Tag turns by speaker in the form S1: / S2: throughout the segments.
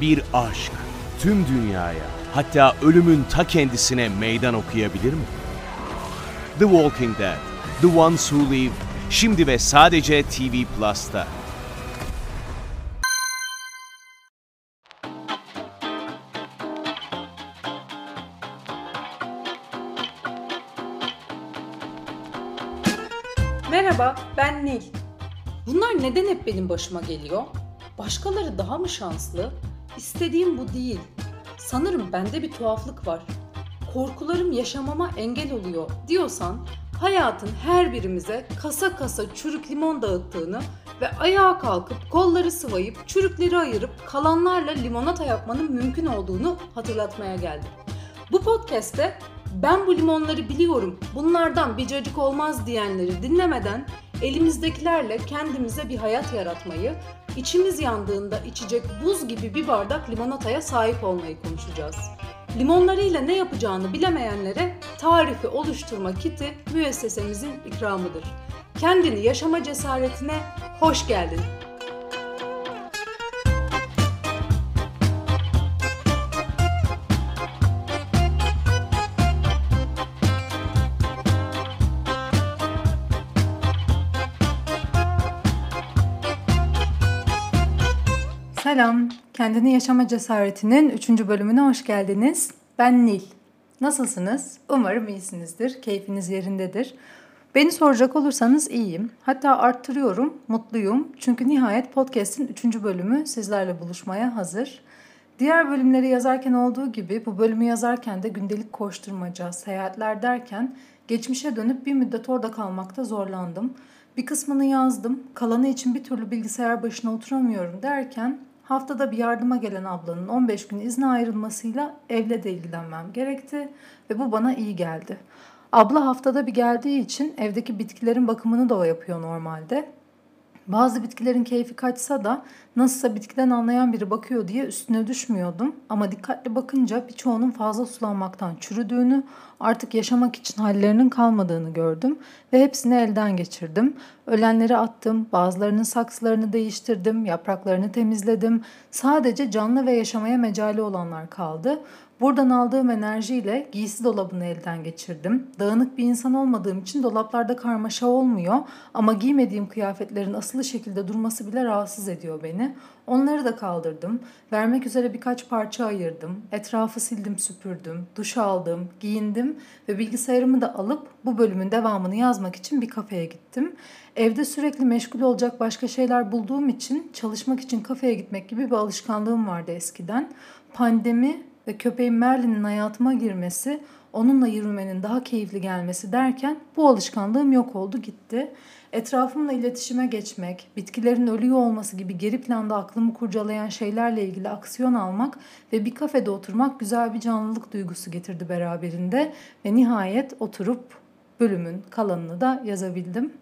S1: bir aşk tüm dünyaya hatta ölümün ta kendisine meydan okuyabilir mi? The Walking Dead, The Ones Who Live, şimdi ve sadece TV Plus'ta.
S2: Merhaba, ben Nil. Bunlar neden hep benim başıma geliyor? Başkaları daha mı şanslı? İstediğim bu değil. Sanırım bende bir tuhaflık var. Korkularım yaşamama engel oluyor diyorsan hayatın her birimize kasa kasa çürük limon dağıttığını ve ayağa kalkıp kolları sıvayıp çürükleri ayırıp kalanlarla limonata yapmanın mümkün olduğunu hatırlatmaya geldim. Bu podcast'te ben bu limonları biliyorum, bunlardan bir cacık olmaz diyenleri dinlemeden elimizdekilerle kendimize bir hayat yaratmayı, içimiz yandığında içecek buz gibi bir bardak limonataya sahip olmayı konuşacağız. Limonlarıyla ne yapacağını bilemeyenlere tarifi oluşturma kiti müessesemizin ikramıdır. Kendini yaşama cesaretine hoş geldin. Selam, Kendini Yaşama Cesaretinin 3. bölümüne hoş geldiniz. Ben Nil. Nasılsınız? Umarım iyisinizdir, keyfiniz yerindedir. Beni soracak olursanız iyiyim. Hatta arttırıyorum, mutluyum. Çünkü nihayet podcast'in 3. bölümü sizlerle buluşmaya hazır. Diğer bölümleri yazarken olduğu gibi bu bölümü yazarken de gündelik koşturmaca, seyahatler derken geçmişe dönüp bir müddet orada kalmakta zorlandım. Bir kısmını yazdım, kalanı için bir türlü bilgisayar başına oturamıyorum derken haftada bir yardıma gelen ablanın 15 gün izne ayrılmasıyla evle de ilgilenmem gerekti ve bu bana iyi geldi. Abla haftada bir geldiği için evdeki bitkilerin bakımını da o yapıyor normalde. Bazı bitkilerin keyfi kaçsa da nasılsa bitkiden anlayan biri bakıyor diye üstüne düşmüyordum. Ama dikkatli bakınca birçoğunun fazla sulanmaktan çürüdüğünü, artık yaşamak için hallerinin kalmadığını gördüm ve hepsini elden geçirdim. Ölenleri attım, bazılarının saksılarını değiştirdim, yapraklarını temizledim. Sadece canlı ve yaşamaya mecali olanlar kaldı. Buradan aldığım enerjiyle giysi dolabını elden geçirdim. Dağınık bir insan olmadığım için dolaplarda karmaşa olmuyor ama giymediğim kıyafetlerin asılı şekilde durması bile rahatsız ediyor beni. Onları da kaldırdım. Vermek üzere birkaç parça ayırdım. Etrafı sildim, süpürdüm, duş aldım, giyindim ve bilgisayarımı da alıp bu bölümün devamını yazmak için bir kafeye gittim. Evde sürekli meşgul olacak başka şeyler bulduğum için çalışmak için kafeye gitmek gibi bir alışkanlığım vardı eskiden. Pandemi ve köpeğin Merlin'in hayatıma girmesi, onunla yürümenin daha keyifli gelmesi derken bu alışkanlığım yok oldu gitti. Etrafımla iletişime geçmek, bitkilerin ölüyor olması gibi geri planda aklımı kurcalayan şeylerle ilgili aksiyon almak ve bir kafede oturmak güzel bir canlılık duygusu getirdi beraberinde ve nihayet oturup bölümün kalanını da yazabildim.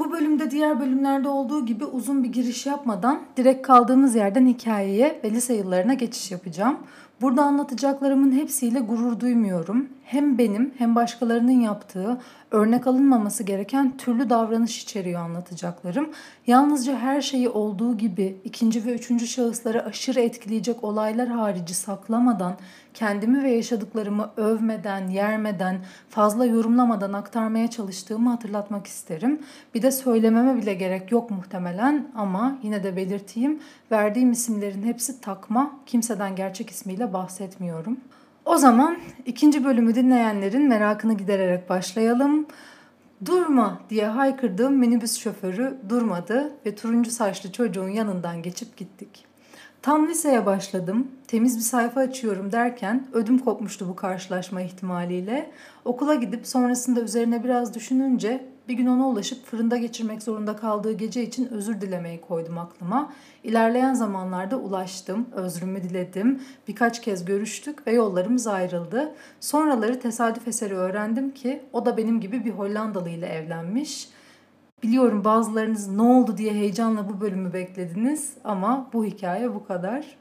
S2: Bu bölümde diğer bölümlerde olduğu gibi uzun bir giriş yapmadan direkt kaldığımız yerden hikayeye ve lise yıllarına geçiş yapacağım. Burada anlatacaklarımın hepsiyle gurur duymuyorum. Hem benim hem başkalarının yaptığı örnek alınmaması gereken türlü davranış içeriyor anlatacaklarım. Yalnızca her şeyi olduğu gibi ikinci ve üçüncü şahısları aşırı etkileyecek olaylar harici saklamadan, kendimi ve yaşadıklarımı övmeden, yermeden, fazla yorumlamadan aktarmaya çalıştığımı hatırlatmak isterim. Bir de söylememe bile gerek yok muhtemelen ama yine de belirteyim. Verdiğim isimlerin hepsi takma, kimseden gerçek ismiyle bahsetmiyorum. O zaman ikinci bölümü dinleyenlerin merakını gidererek başlayalım. Durma diye haykırdığım minibüs şoförü durmadı ve turuncu saçlı çocuğun yanından geçip gittik. Tam liseye başladım, temiz bir sayfa açıyorum derken ödüm kopmuştu bu karşılaşma ihtimaliyle. Okula gidip sonrasında üzerine biraz düşününce bir gün ona ulaşıp fırında geçirmek zorunda kaldığı gece için özür dilemeyi koydum aklıma. İlerleyen zamanlarda ulaştım, özrümü diledim. Birkaç kez görüştük ve yollarımız ayrıldı. Sonraları tesadüf eseri öğrendim ki o da benim gibi bir Hollandalı ile evlenmiş. Biliyorum bazılarınız ne oldu diye heyecanla bu bölümü beklediniz ama bu hikaye bu kadar.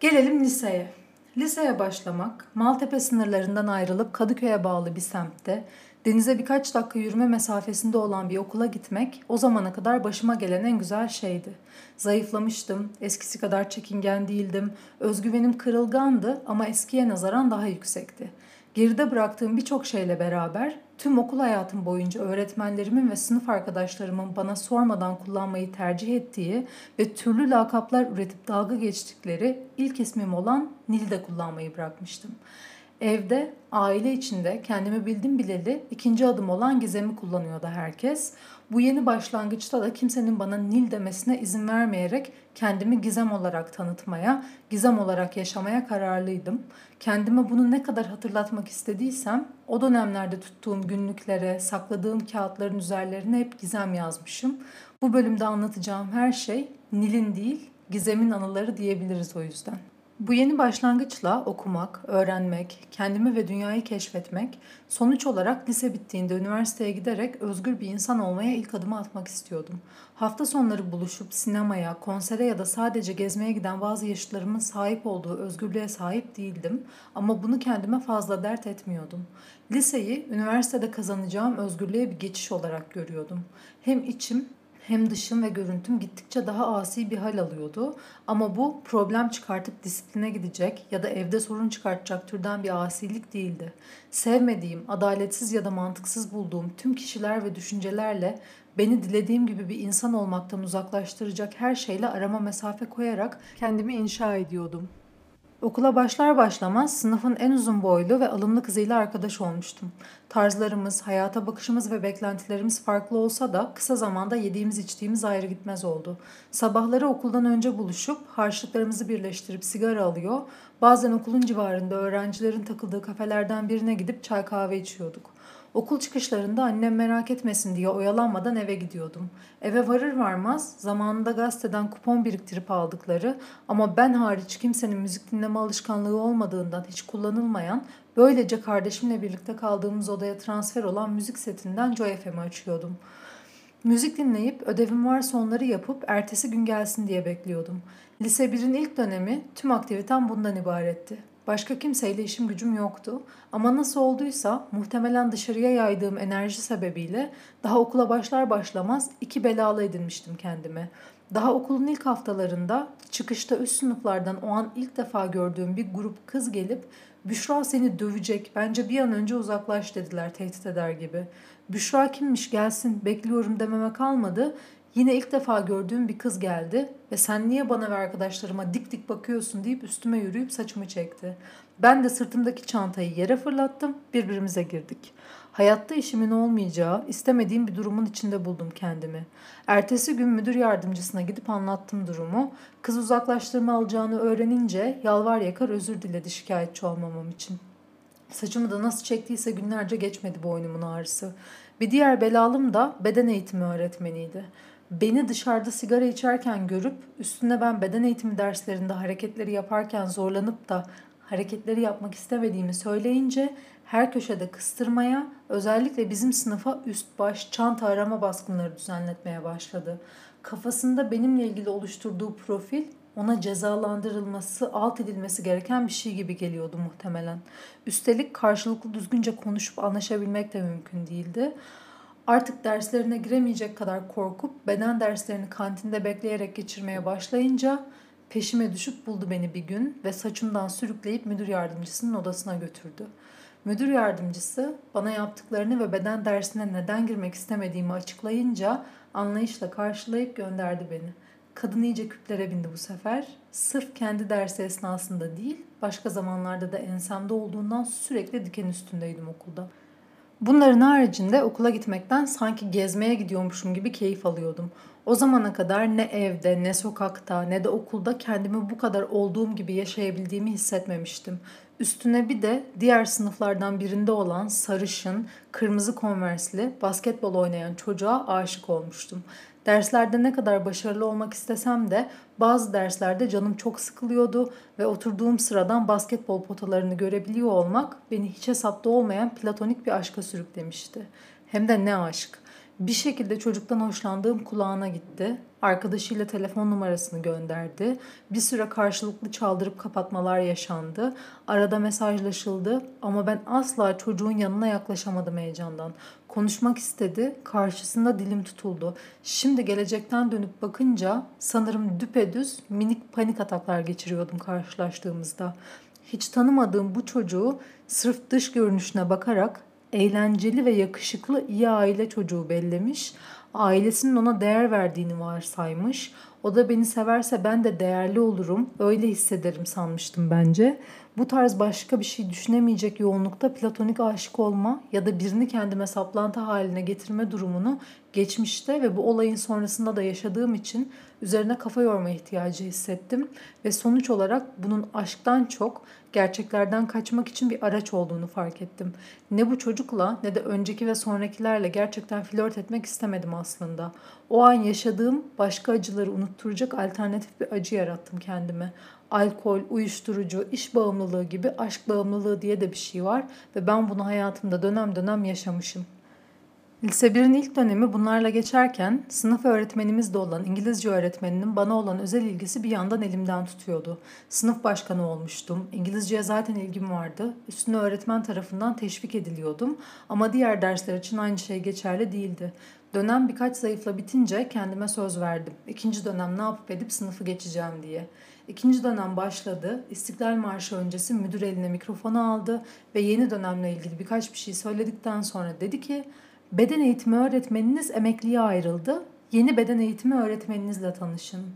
S2: Gelelim liseye. Liseye başlamak, Maltepe sınırlarından ayrılıp Kadıköy'e bağlı bir semtte Denize birkaç dakika yürüme mesafesinde olan bir okula gitmek o zamana kadar başıma gelen en güzel şeydi. Zayıflamıştım, eskisi kadar çekingen değildim, özgüvenim kırılgandı ama eskiye nazaran daha yüksekti. Geride bıraktığım birçok şeyle beraber tüm okul hayatım boyunca öğretmenlerimin ve sınıf arkadaşlarımın bana sormadan kullanmayı tercih ettiği ve türlü lakaplar üretip dalga geçtikleri ilk ismim olan Nil'de kullanmayı bırakmıştım. Evde, aile içinde kendimi bildim bileli ikinci adım olan gizemi kullanıyordu herkes. Bu yeni başlangıçta da kimsenin bana Nil demesine izin vermeyerek kendimi gizem olarak tanıtmaya, gizem olarak yaşamaya kararlıydım. Kendime bunu ne kadar hatırlatmak istediysem o dönemlerde tuttuğum günlüklere, sakladığım kağıtların üzerlerine hep gizem yazmışım. Bu bölümde anlatacağım her şey Nil'in değil, gizemin anıları diyebiliriz o yüzden. Bu yeni başlangıçla okumak, öğrenmek, kendimi ve dünyayı keşfetmek, sonuç olarak lise bittiğinde üniversiteye giderek özgür bir insan olmaya ilk adımı atmak istiyordum. Hafta sonları buluşup sinemaya, konsere ya da sadece gezmeye giden bazı yaşıtlarımın sahip olduğu özgürlüğe sahip değildim ama bunu kendime fazla dert etmiyordum. Liseyi üniversitede kazanacağım özgürlüğe bir geçiş olarak görüyordum. Hem içim hem dışım ve görüntüm gittikçe daha asi bir hal alıyordu. Ama bu problem çıkartıp disipline gidecek ya da evde sorun çıkartacak türden bir asilik değildi. Sevmediğim, adaletsiz ya da mantıksız bulduğum tüm kişiler ve düşüncelerle beni dilediğim gibi bir insan olmaktan uzaklaştıracak her şeyle arama mesafe koyarak kendimi inşa ediyordum. Okula başlar başlamaz sınıfın en uzun boylu ve alımlı kızıyla arkadaş olmuştum. Tarzlarımız, hayata bakışımız ve beklentilerimiz farklı olsa da kısa zamanda yediğimiz içtiğimiz ayrı gitmez oldu. Sabahları okuldan önce buluşup harçlıklarımızı birleştirip sigara alıyor, bazen okulun civarında öğrencilerin takıldığı kafelerden birine gidip çay kahve içiyorduk. Okul çıkışlarında annem merak etmesin diye oyalanmadan eve gidiyordum. Eve varır varmaz zamanında gazeteden kupon biriktirip aldıkları ama ben hariç kimsenin müzik dinleme alışkanlığı olmadığından hiç kullanılmayan böylece kardeşimle birlikte kaldığımız odaya transfer olan müzik setinden Joy FM'i açıyordum. Müzik dinleyip ödevim varsa onları yapıp ertesi gün gelsin diye bekliyordum. Lise 1'in ilk dönemi tüm aktivitem bundan ibaretti. Başka kimseyle işim gücüm yoktu ama nasıl olduysa muhtemelen dışarıya yaydığım enerji sebebiyle daha okula başlar başlamaz iki belalı edinmiştim kendime. Daha okulun ilk haftalarında çıkışta üst sınıflardan o an ilk defa gördüğüm bir grup kız gelip Büşra seni dövecek bence bir an önce uzaklaş dediler tehdit eder gibi. Büşra kimmiş gelsin bekliyorum dememe kalmadı Yine ilk defa gördüğüm bir kız geldi ve sen niye bana ve arkadaşlarıma dik dik bakıyorsun deyip üstüme yürüyüp saçımı çekti. Ben de sırtımdaki çantayı yere fırlattım, birbirimize girdik. Hayatta işimin olmayacağı, istemediğim bir durumun içinde buldum kendimi. Ertesi gün müdür yardımcısına gidip anlattım durumu. Kız uzaklaştırma alacağını öğrenince yalvar yakar özür diledi şikayetçi olmamam için. Saçımı da nasıl çektiyse günlerce geçmedi boynumun ağrısı. Bir diğer belalım da beden eğitimi öğretmeniydi beni dışarıda sigara içerken görüp üstüne ben beden eğitimi derslerinde hareketleri yaparken zorlanıp da hareketleri yapmak istemediğimi söyleyince her köşede kıstırmaya, özellikle bizim sınıfa üst baş çanta arama baskınları düzenletmeye başladı. Kafasında benimle ilgili oluşturduğu profil ona cezalandırılması, alt edilmesi gereken bir şey gibi geliyordu muhtemelen. Üstelik karşılıklı düzgünce konuşup anlaşabilmek de mümkün değildi. Artık derslerine giremeyecek kadar korkup beden derslerini kantinde bekleyerek geçirmeye başlayınca peşime düşüp buldu beni bir gün ve saçımdan sürükleyip müdür yardımcısının odasına götürdü. Müdür yardımcısı bana yaptıklarını ve beden dersine neden girmek istemediğimi açıklayınca anlayışla karşılayıp gönderdi beni. Kadın iyice küplere bindi bu sefer. Sırf kendi dersi esnasında değil, başka zamanlarda da ensemde olduğundan sürekli diken üstündeydim okulda. Bunların haricinde okula gitmekten sanki gezmeye gidiyormuşum gibi keyif alıyordum. O zamana kadar ne evde, ne sokakta, ne de okulda kendimi bu kadar olduğum gibi yaşayabildiğimi hissetmemiştim. Üstüne bir de diğer sınıflardan birinde olan sarışın, kırmızı konversli, basketbol oynayan çocuğa aşık olmuştum. Derslerde ne kadar başarılı olmak istesem de bazı derslerde canım çok sıkılıyordu ve oturduğum sıradan basketbol potalarını görebiliyor olmak beni hiç hesapta olmayan platonik bir aşka sürüklemişti. Hem de ne aşk. Bir şekilde çocuktan hoşlandığım kulağına gitti. Arkadaşıyla telefon numarasını gönderdi. Bir süre karşılıklı çaldırıp kapatmalar yaşandı. Arada mesajlaşıldı ama ben asla çocuğun yanına yaklaşamadım heyecandan. Konuşmak istedi, karşısında dilim tutuldu. Şimdi gelecekten dönüp bakınca sanırım düpedüz minik panik ataklar geçiriyordum karşılaştığımızda. Hiç tanımadığım bu çocuğu sırf dış görünüşüne bakarak eğlenceli ve yakışıklı iyi aile çocuğu bellemiş. Ailesinin ona değer verdiğini varsaymış. O da beni severse ben de değerli olurum, öyle hissederim sanmıştım bence. Bu tarz başka bir şey düşünemeyecek yoğunlukta platonik aşık olma ya da birini kendime saplantı haline getirme durumunu geçmişte ve bu olayın sonrasında da yaşadığım için üzerine kafa yorma ihtiyacı hissettim ve sonuç olarak bunun aşktan çok gerçeklerden kaçmak için bir araç olduğunu fark ettim. Ne bu çocukla ne de önceki ve sonrakilerle gerçekten flört etmek istemedim aslında. O an yaşadığım başka acıları unutturacak alternatif bir acı yarattım kendime. Alkol, uyuşturucu, iş bağımlılığı gibi aşk bağımlılığı diye de bir şey var ve ben bunu hayatımda dönem dönem yaşamışım. Lise 1'in ilk dönemi bunlarla geçerken sınıf öğretmenimiz de olan İngilizce öğretmeninin bana olan özel ilgisi bir yandan elimden tutuyordu. Sınıf başkanı olmuştum. İngilizceye zaten ilgim vardı. Üstüne öğretmen tarafından teşvik ediliyordum. Ama diğer dersler için aynı şey geçerli değildi. Dönem birkaç zayıfla bitince kendime söz verdim. İkinci dönem ne yapıp edip sınıfı geçeceğim diye. İkinci dönem başladı. İstiklal Marşı öncesi müdür eline mikrofonu aldı ve yeni dönemle ilgili birkaç bir şey söyledikten sonra dedi ki Beden eğitimi öğretmeniniz emekliye ayrıldı. Yeni beden eğitimi öğretmeninizle tanışın.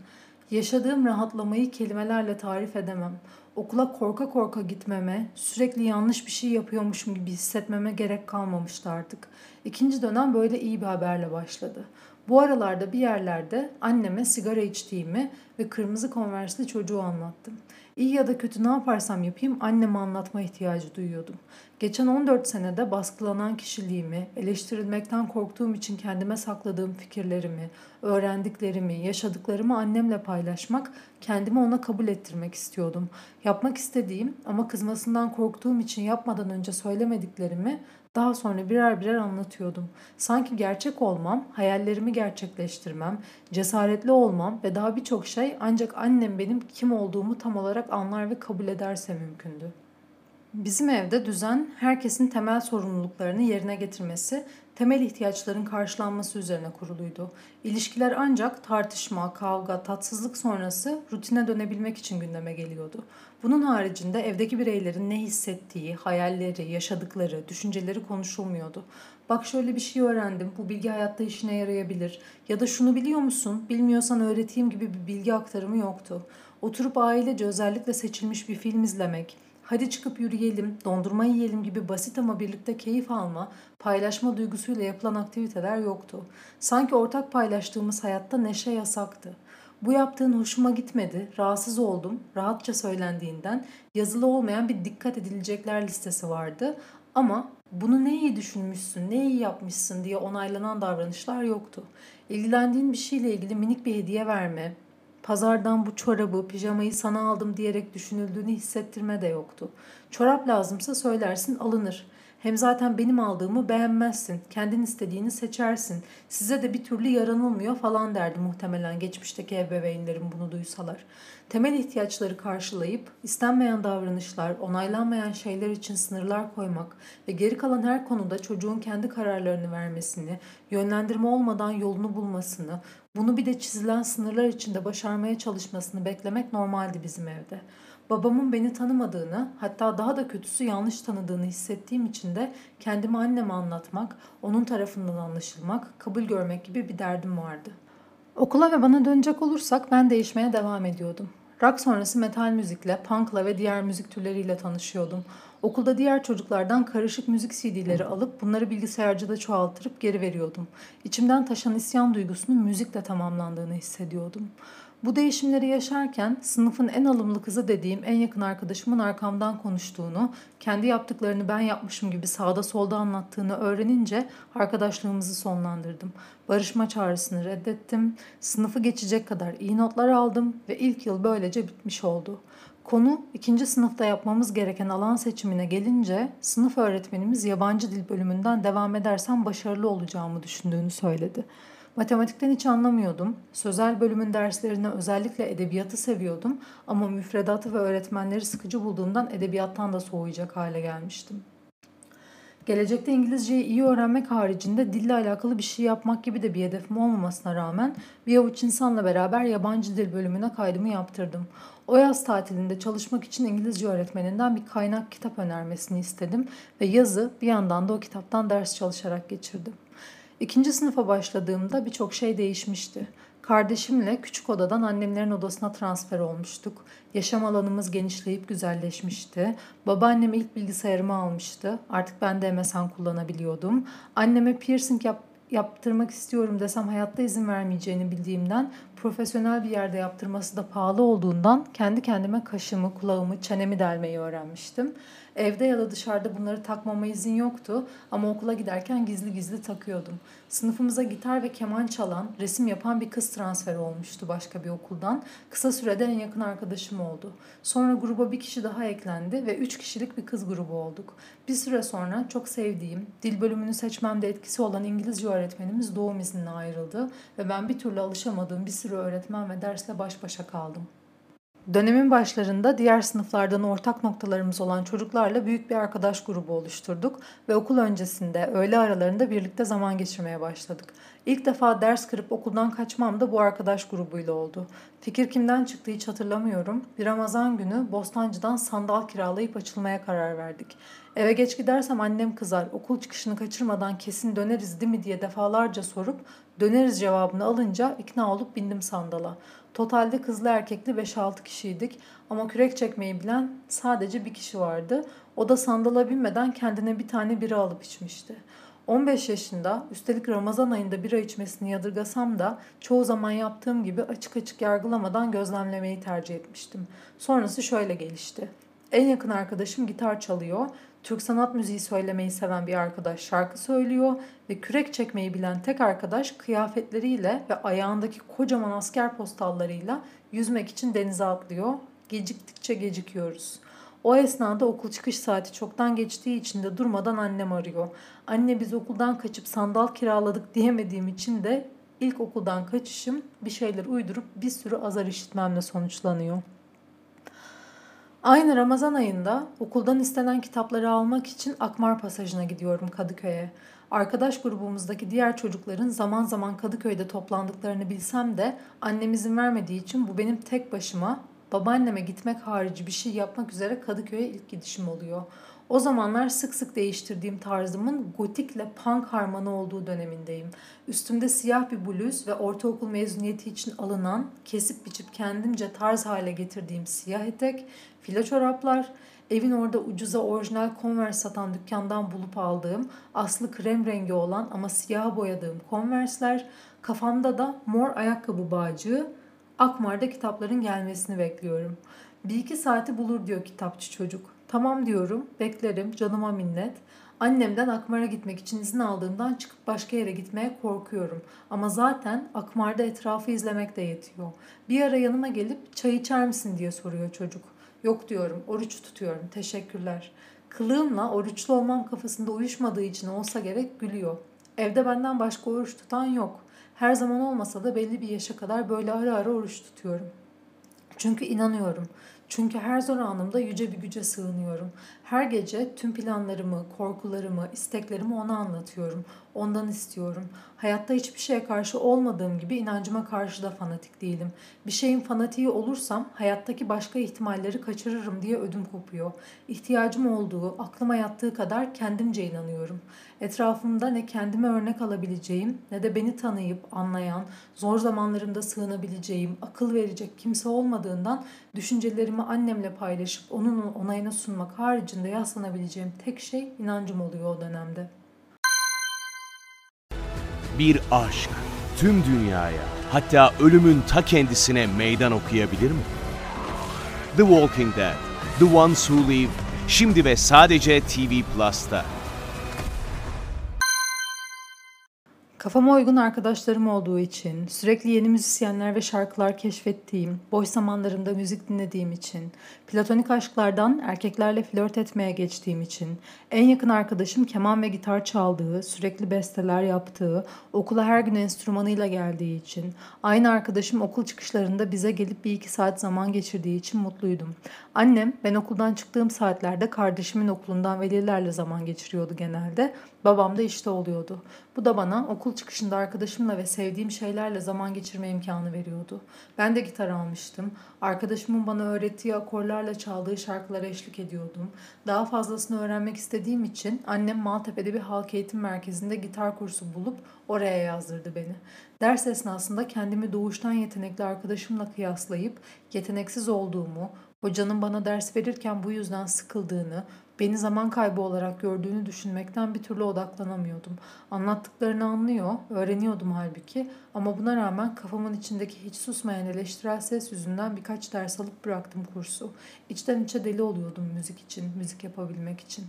S2: Yaşadığım rahatlamayı kelimelerle tarif edemem. Okula korka korka gitmeme, sürekli yanlış bir şey yapıyormuşum gibi hissetmeme gerek kalmamıştı artık. İkinci dönem böyle iyi bir haberle başladı. Bu aralarda bir yerlerde anneme sigara içtiğimi ve kırmızı konversli çocuğu anlattım. İyi ya da kötü ne yaparsam yapayım anneme anlatma ihtiyacı duyuyordum. Geçen 14 senede baskılanan kişiliğimi, eleştirilmekten korktuğum için kendime sakladığım fikirlerimi, öğrendiklerimi, yaşadıklarımı annemle paylaşmak, kendimi ona kabul ettirmek istiyordum. Yapmak istediğim ama kızmasından korktuğum için yapmadan önce söylemediklerimi daha sonra birer birer anlatıyordum. Sanki gerçek olmam, hayallerimi gerçekleştirmem, cesaretli olmam ve daha birçok şey ancak annem benim kim olduğumu tam olarak anlar ve kabul ederse mümkündü. Bizim evde düzen herkesin temel sorumluluklarını yerine getirmesi, temel ihtiyaçların karşılanması üzerine kuruluydu. İlişkiler ancak tartışma, kavga, tatsızlık sonrası rutine dönebilmek için gündeme geliyordu. Bunun haricinde evdeki bireylerin ne hissettiği, hayalleri, yaşadıkları, düşünceleri konuşulmuyordu. Bak şöyle bir şey öğrendim, bu bilgi hayatta işine yarayabilir ya da şunu biliyor musun, bilmiyorsan öğreteyim gibi bir bilgi aktarımı yoktu. Oturup ailece özellikle seçilmiş bir film izlemek, hadi çıkıp yürüyelim, dondurma yiyelim gibi basit ama birlikte keyif alma, paylaşma duygusuyla yapılan aktiviteler yoktu. Sanki ortak paylaştığımız hayatta neşe yasaktı. Bu yaptığın hoşuma gitmedi, rahatsız oldum, rahatça söylendiğinden yazılı olmayan bir dikkat edilecekler listesi vardı. Ama bunu ne iyi düşünmüşsün, ne iyi yapmışsın diye onaylanan davranışlar yoktu. İlgilendiğin bir şeyle ilgili minik bir hediye verme, pazardan bu çorabı, pijamayı sana aldım diyerek düşünüldüğünü hissettirme de yoktu. Çorap lazımsa söylersin alınır. Hem zaten benim aldığımı beğenmezsin. Kendin istediğini seçersin. Size de bir türlü yaranılmıyor falan derdi muhtemelen geçmişteki ebeveynlerim bunu duysalar. Temel ihtiyaçları karşılayıp istenmeyen davranışlar, onaylanmayan şeyler için sınırlar koymak ve geri kalan her konuda çocuğun kendi kararlarını vermesini, yönlendirme olmadan yolunu bulmasını, bunu bir de çizilen sınırlar içinde başarmaya çalışmasını beklemek normaldi bizim evde. Babamın beni tanımadığını, hatta daha da kötüsü yanlış tanıdığını hissettiğim için de kendimi anneme anlatmak, onun tarafından anlaşılmak, kabul görmek gibi bir derdim vardı. Okula ve bana dönecek olursak ben değişmeye devam ediyordum. Rock sonrası metal müzikle, punkla ve diğer müzik türleriyle tanışıyordum. Okulda diğer çocuklardan karışık müzik CD'leri alıp bunları bilgisayarcıda çoğaltırıp geri veriyordum. İçimden taşan isyan duygusunun müzikle tamamlandığını hissediyordum. Bu değişimleri yaşarken sınıfın en alımlı kızı dediğim en yakın arkadaşımın arkamdan konuştuğunu, kendi yaptıklarını ben yapmışım gibi sağda solda anlattığını öğrenince arkadaşlığımızı sonlandırdım. Barışma çağrısını reddettim, sınıfı geçecek kadar iyi notlar aldım ve ilk yıl böylece bitmiş oldu. Konu ikinci sınıfta yapmamız gereken alan seçimine gelince sınıf öğretmenimiz yabancı dil bölümünden devam edersem başarılı olacağımı düşündüğünü söyledi. Matematikten hiç anlamıyordum. Sözel bölümün derslerini özellikle edebiyatı seviyordum ama müfredatı ve öğretmenleri sıkıcı bulduğumdan edebiyattan da soğuyacak hale gelmiştim. Gelecekte İngilizceyi iyi öğrenmek haricinde dille alakalı bir şey yapmak gibi de bir hedefim olmamasına rağmen bir avuç insanla beraber yabancı dil bölümüne kaydımı yaptırdım. O yaz tatilinde çalışmak için İngilizce öğretmeninden bir kaynak kitap önermesini istedim ve yazı bir yandan da o kitaptan ders çalışarak geçirdim. İkinci sınıfa başladığımda birçok şey değişmişti. Kardeşimle küçük odadan annemlerin odasına transfer olmuştuk. Yaşam alanımız genişleyip güzelleşmişti. Babaannem ilk bilgisayarımı almıştı. Artık ben de MSN kullanabiliyordum. Anneme piercing yap yaptırmak istiyorum desem hayatta izin vermeyeceğini bildiğimden profesyonel bir yerde yaptırması da pahalı olduğundan kendi kendime kaşımı, kulağımı, çenemi delmeyi öğrenmiştim. Evde ya da dışarıda bunları takmama izin yoktu ama okula giderken gizli gizli takıyordum. Sınıfımıza gitar ve keman çalan, resim yapan bir kız transferi olmuştu başka bir okuldan. Kısa sürede en yakın arkadaşım oldu. Sonra gruba bir kişi daha eklendi ve üç kişilik bir kız grubu olduk. Bir süre sonra çok sevdiğim, dil bölümünü seçmemde etkisi olan İngilizce öğretmenimiz doğum iznine ayrıldı ve ben bir türlü alışamadığım bir sürü öğretmen ve dersle baş başa kaldım. Dönemin başlarında diğer sınıflardan ortak noktalarımız olan çocuklarla büyük bir arkadaş grubu oluşturduk ve okul öncesinde öğle aralarında birlikte zaman geçirmeye başladık. İlk defa ders kırıp okuldan kaçmam da bu arkadaş grubuyla oldu. Fikir kimden çıktı hiç hatırlamıyorum. Bir Ramazan günü Bostancı'dan sandal kiralayıp açılmaya karar verdik. Eve geç gidersem annem kızar. Okul çıkışını kaçırmadan kesin döneriz değil mi diye defalarca sorup döneriz cevabını alınca ikna olup bindim sandala. Totalde kızlı erkekli 5-6 kişiydik ama kürek çekmeyi bilen sadece bir kişi vardı. O da sandala binmeden kendine bir tane bira alıp içmişti. 15 yaşında üstelik Ramazan ayında bira içmesini yadırgasam da çoğu zaman yaptığım gibi açık açık yargılamadan gözlemlemeyi tercih etmiştim. Sonrası şöyle gelişti. En yakın arkadaşım gitar çalıyor. Türk sanat müziği söylemeyi seven bir arkadaş şarkı söylüyor ve kürek çekmeyi bilen tek arkadaş kıyafetleriyle ve ayağındaki kocaman asker postallarıyla yüzmek için denize atlıyor. Geciktikçe gecikiyoruz. O esnada okul çıkış saati çoktan geçtiği için de durmadan annem arıyor. Anne biz okuldan kaçıp sandal kiraladık diyemediğim için de ilk okuldan kaçışım bir şeyler uydurup bir sürü azar işitmemle sonuçlanıyor. Aynı Ramazan ayında okuldan istenen kitapları almak için Akmar Pasajı'na gidiyorum Kadıköy'e. Arkadaş grubumuzdaki diğer çocukların zaman zaman Kadıköy'de toplandıklarını bilsem de annem izin vermediği için bu benim tek başıma babaanneme gitmek harici bir şey yapmak üzere Kadıköy'e ilk gidişim oluyor. O zamanlar sık sık değiştirdiğim tarzımın gotikle punk harmanı olduğu dönemindeyim. Üstümde siyah bir bluz ve ortaokul mezuniyeti için alınan, kesip biçip kendimce tarz hale getirdiğim siyah etek, file çoraplar, evin orada ucuza orijinal Converse satan dükkandan bulup aldığım, aslı krem rengi olan ama siyah boyadığım Converse'ler, kafamda da mor ayakkabı bağcığı, Akmar'da kitapların gelmesini bekliyorum. Bir iki saati bulur diyor kitapçı çocuk. Tamam diyorum, beklerim, canıma minnet. Annemden Akmar'a gitmek için izin aldığımdan çıkıp başka yere gitmeye korkuyorum. Ama zaten Akmar'da etrafı izlemek de yetiyor. Bir ara yanıma gelip çay içer misin diye soruyor çocuk. Yok diyorum, oruç tutuyorum, teşekkürler. Kılığımla oruçlu olmam kafasında uyuşmadığı için olsa gerek gülüyor. Evde benden başka oruç tutan yok. Her zaman olmasa da belli bir yaşa kadar böyle ara ara oruç tutuyorum. Çünkü inanıyorum. Çünkü her zor anımda yüce bir güce sığınıyorum. Her gece tüm planlarımı, korkularımı, isteklerimi ona anlatıyorum. Ondan istiyorum. Hayatta hiçbir şeye karşı olmadığım gibi inancıma karşı da fanatik değilim. Bir şeyin fanatiği olursam hayattaki başka ihtimalleri kaçırırım diye ödüm kopuyor. İhtiyacım olduğu, aklıma yattığı kadar kendimce inanıyorum. Etrafımda ne kendime örnek alabileceğim ne de beni tanıyıp anlayan, zor zamanlarımda sığınabileceğim, akıl verecek kimse olmadığından düşüncelerimi annemle paylaşıp onun onayına sunmak haricinde yaslanabileceğim tek şey inancım oluyor o dönemde.
S1: Bir aşk tüm dünyaya hatta ölümün ta kendisine meydan okuyabilir mi? The Walking Dead, The Ones Who Live, şimdi ve sadece TV Plus'ta.
S2: Kafama uygun arkadaşlarım olduğu için, sürekli yeni müzisyenler ve şarkılar keşfettiğim, boş zamanlarımda müzik dinlediğim için, platonik aşklardan erkeklerle flört etmeye geçtiğim için, en yakın arkadaşım keman ve gitar çaldığı, sürekli besteler yaptığı, okula her gün enstrümanıyla geldiği için, aynı arkadaşım okul çıkışlarında bize gelip bir iki saat zaman geçirdiği için mutluydum. Annem ben okuldan çıktığım saatlerde kardeşimin okulundan velilerle zaman geçiriyordu genelde. Babam da işte oluyordu. Bu da bana okul çıkışında arkadaşımla ve sevdiğim şeylerle zaman geçirme imkanı veriyordu. Ben de gitar almıştım. Arkadaşımın bana öğrettiği akorlarla çaldığı şarkılara eşlik ediyordum. Daha fazlasını öğrenmek istediğim için annem Maltepe'de bir halk eğitim merkezinde gitar kursu bulup oraya yazdırdı beni. Ders esnasında kendimi doğuştan yetenekli arkadaşımla kıyaslayıp yeteneksiz olduğumu, hocanın bana ders verirken bu yüzden sıkıldığını, beni zaman kaybı olarak gördüğünü düşünmekten bir türlü odaklanamıyordum. Anlattıklarını anlıyor, öğreniyordum halbuki ama buna rağmen kafamın içindeki hiç susmayan eleştirel ses yüzünden birkaç ders alıp bıraktım kursu. İçten içe deli oluyordum müzik için, müzik yapabilmek için.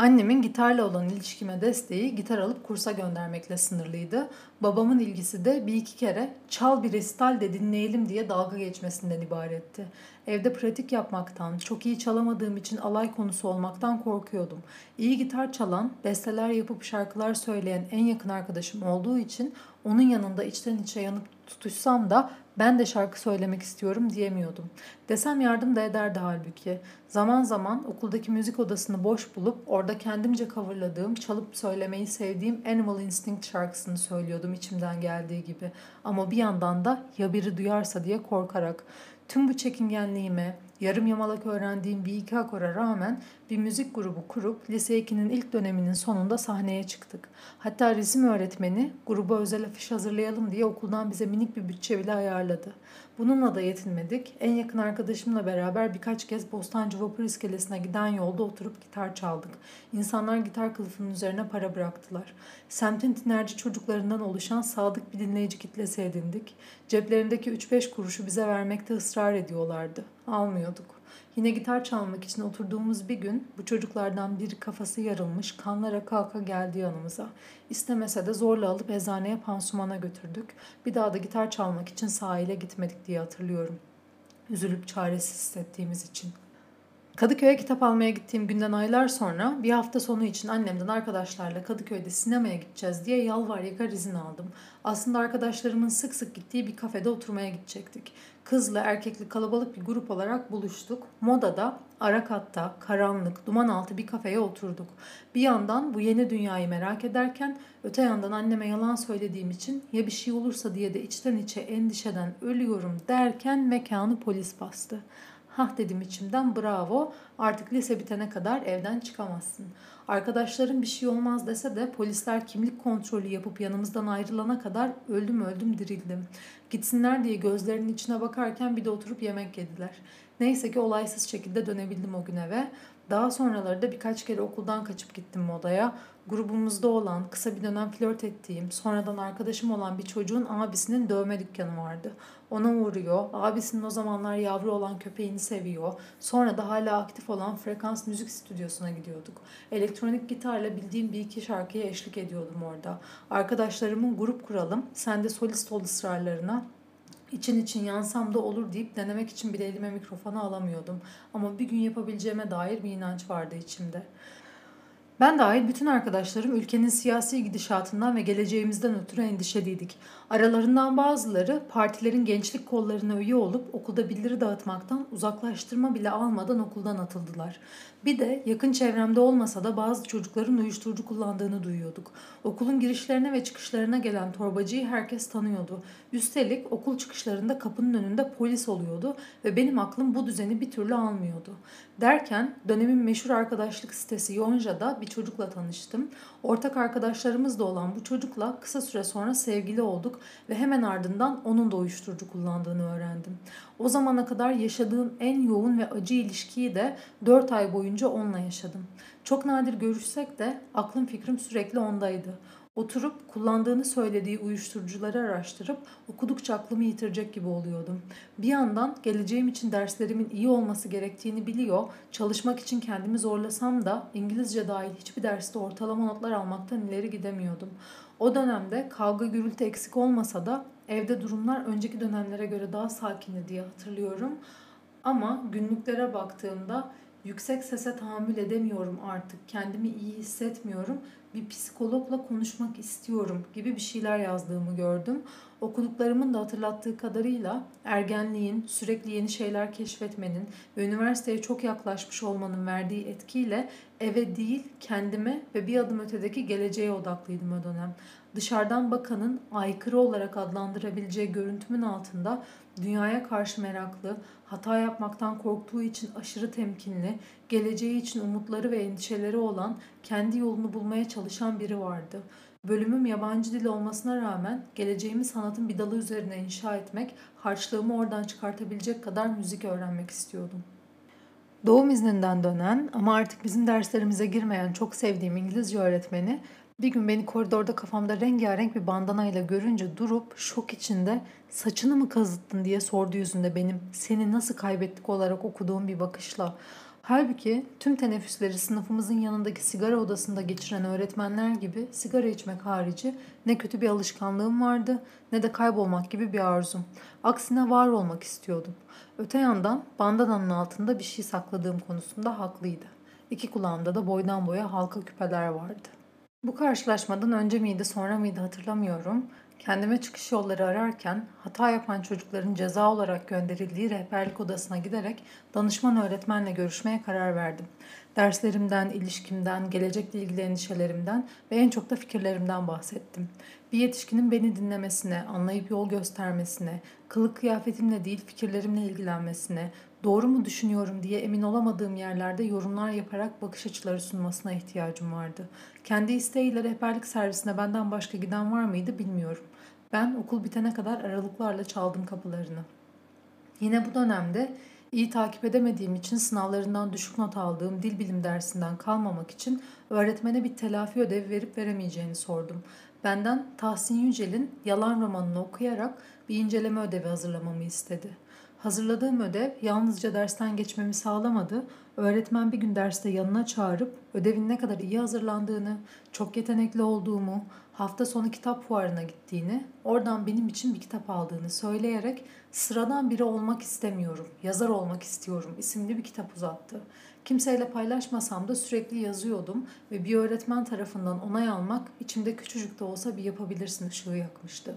S2: Annemin gitarla olan ilişkime desteği gitar alıp kursa göndermekle sınırlıydı. Babamın ilgisi de bir iki kere çal bir resital de dinleyelim diye dalga geçmesinden ibaretti. Evde pratik yapmaktan, çok iyi çalamadığım için alay konusu olmaktan korkuyordum. İyi gitar çalan, besteler yapıp şarkılar söyleyen en yakın arkadaşım olduğu için onun yanında içten içe yanıp tutuşsam da ben de şarkı söylemek istiyorum diyemiyordum. Desem yardım da ederdi halbuki. Zaman zaman okuldaki müzik odasını boş bulup orada kendimce coverladığım, çalıp söylemeyi sevdiğim Animal Instinct şarkısını söylüyordum içimden geldiği gibi. Ama bir yandan da ya biri duyarsa diye korkarak. Tüm bu çekingenliğime, yarım yamalak öğrendiğim bir iki akora rağmen bir müzik grubu kurup lise 2'nin ilk döneminin sonunda sahneye çıktık. Hatta resim öğretmeni gruba özel afiş hazırlayalım diye okuldan bize minik bir bütçe bile ayarladı. Bununla da yetinmedik. En yakın arkadaşımla beraber birkaç kez Bostancı Vapur iskelesine giden yolda oturup gitar çaldık. İnsanlar gitar kılıfının üzerine para bıraktılar. Semtin tinerci çocuklarından oluşan sadık bir dinleyici kitlesi edindik. Ceplerindeki 3-5 kuruşu bize vermekte ısrar ediyorlardı. Almıyorduk. Yine gitar çalmak için oturduğumuz bir gün bu çocuklardan biri kafası yarılmış, kanlara kalka geldi yanımıza. İstemese de zorla alıp eczaneye pansumana götürdük. Bir daha da gitar çalmak için sahile gitmedik diye hatırlıyorum. Üzülüp çaresiz hissettiğimiz için. Kadıköy'e kitap almaya gittiğim günden aylar sonra bir hafta sonu için annemden arkadaşlarla Kadıköy'de sinemaya gideceğiz diye yalvar yakar izin aldım. Aslında arkadaşlarımın sık sık gittiği bir kafede oturmaya gidecektik. Kızlı erkekli kalabalık bir grup olarak buluştuk. Moda'da, Arakat'ta, karanlık, duman altı bir kafeye oturduk. Bir yandan bu yeni dünyayı merak ederken öte yandan anneme yalan söylediğim için ya bir şey olursa diye de içten içe endişeden ölüyorum derken mekanı polis bastı. Hah dedim içimden bravo artık lise bitene kadar evden çıkamazsın. Arkadaşlarım bir şey olmaz dese de polisler kimlik kontrolü yapıp yanımızdan ayrılana kadar öldüm öldüm dirildim. Gitsinler diye gözlerinin içine bakarken bir de oturup yemek yediler. Neyse ki olaysız şekilde dönebildim o gün eve. Daha sonraları da birkaç kere okuldan kaçıp gittim modaya. Grubumuzda olan, kısa bir dönem flört ettiğim, sonradan arkadaşım olan bir çocuğun abisinin dövme dükkanı vardı. Ona uğruyor, abisinin o zamanlar yavru olan köpeğini seviyor. Sonra da hala aktif olan Frekans Müzik Stüdyosu'na gidiyorduk. Elektronik gitarla bildiğim bir iki şarkıya eşlik ediyordum orada. Arkadaşlarımın grup kuralım, sen de solist ol ısrarlarına için için yansam da olur deyip denemek için bile elime mikrofonu alamıyordum. Ama bir gün yapabileceğime dair bir inanç vardı içimde. Ben dahil bütün arkadaşlarım ülkenin siyasi gidişatından ve geleceğimizden ötürü endişeliydik. Aralarından bazıları partilerin gençlik kollarına üye olup okulda bildiri dağıtmaktan uzaklaştırma bile almadan okuldan atıldılar. Bir de yakın çevremde olmasa da bazı çocukların uyuşturucu kullandığını duyuyorduk. Okulun girişlerine ve çıkışlarına gelen torbacıyı herkes tanıyordu. Üstelik okul çıkışlarında kapının önünde polis oluyordu ve benim aklım bu düzeni bir türlü almıyordu. Derken dönemin meşhur arkadaşlık sitesi Yonca'da bir çocukla tanıştım. Ortak arkadaşlarımız da olan bu çocukla kısa süre sonra sevgili olduk ve hemen ardından onun da uyuşturucu kullandığını öğrendim. O zamana kadar yaşadığım en yoğun ve acı ilişkiyi de 4 ay boyunca onunla yaşadım. Çok nadir görüşsek de aklım fikrim sürekli ondaydı. Oturup kullandığını söylediği uyuşturucuları araştırıp okudukça aklımı yitirecek gibi oluyordum. Bir yandan geleceğim için derslerimin iyi olması gerektiğini biliyor, çalışmak için kendimi zorlasam da İngilizce dahil hiçbir derste ortalama notlar almaktan ileri gidemiyordum. O dönemde kavga gürültü eksik olmasa da evde durumlar önceki dönemlere göre daha sakindi diye hatırlıyorum. Ama günlüklere baktığımda yüksek sese tahammül edemiyorum artık, kendimi iyi hissetmiyorum, bir psikologla konuşmak istiyorum gibi bir şeyler yazdığımı gördüm. Okuduklarımın da hatırlattığı kadarıyla ergenliğin, sürekli yeni şeyler keşfetmenin ve üniversiteye çok yaklaşmış olmanın verdiği etkiyle eve değil kendime ve bir adım ötedeki geleceğe odaklıydım o dönem. Dışarıdan bakanın aykırı olarak adlandırabileceği görüntümün altında dünyaya karşı meraklı, hata yapmaktan korktuğu için aşırı temkinli, geleceği için umutları ve endişeleri olan, kendi yolunu bulmaya çalışan biri vardı. Bölümüm yabancı dil olmasına rağmen geleceğimi sanatın bir dalı üzerine inşa etmek, harçlığımı oradan çıkartabilecek kadar müzik öğrenmek istiyordum. Doğum izninden dönen ama artık bizim derslerimize girmeyen çok sevdiğim İngilizce öğretmeni bir gün beni koridorda kafamda rengarenk bir bandanayla görünce durup şok içinde saçını mı kazıttın diye sordu yüzünde benim seni nasıl kaybettik olarak okuduğum bir bakışla. Halbuki tüm teneffüsleri sınıfımızın yanındaki sigara odasında geçiren öğretmenler gibi sigara içmek harici ne kötü bir alışkanlığım vardı ne de kaybolmak gibi bir arzum. Aksine var olmak istiyordum. Öte yandan bandananın altında bir şey sakladığım konusunda haklıydı. İki kulağımda da boydan boya halka küpeler vardı. Bu karşılaşmadan önce miydi sonra mıydı hatırlamıyorum. Kendime çıkış yolları ararken hata yapan çocukların ceza olarak gönderildiği rehberlik odasına giderek danışman öğretmenle görüşmeye karar verdim. Derslerimden, ilişkimden, gelecekle ilgili endişelerimden ve en çok da fikirlerimden bahsettim. Bir yetişkinin beni dinlemesine, anlayıp yol göstermesine, kılık kıyafetimle değil fikirlerimle ilgilenmesine, doğru mu düşünüyorum diye emin olamadığım yerlerde yorumlar yaparak bakış açıları sunmasına ihtiyacım vardı. Kendi isteğiyle rehberlik servisine benden başka giden var mıydı bilmiyorum. Ben okul bitene kadar aralıklarla çaldım kapılarını. Yine bu dönemde iyi takip edemediğim için sınavlarından düşük not aldığım dil bilim dersinden kalmamak için öğretmene bir telafi ödevi verip veremeyeceğini sordum. Benden Tahsin Yücel'in Yalan romanını okuyarak bir inceleme ödevi hazırlamamı istedi.'' Hazırladığım ödev yalnızca dersten geçmemi sağlamadı. Öğretmen bir gün derste yanına çağırıp ödevin ne kadar iyi hazırlandığını, çok yetenekli olduğumu, hafta sonu kitap fuarına gittiğini, oradan benim için bir kitap aldığını söyleyerek sıradan biri olmak istemiyorum, yazar olmak istiyorum isimli bir kitap uzattı. Kimseyle paylaşmasam da sürekli yazıyordum ve bir öğretmen tarafından onay almak içimde küçücük de olsa bir yapabilirsin ışığı yakmıştı.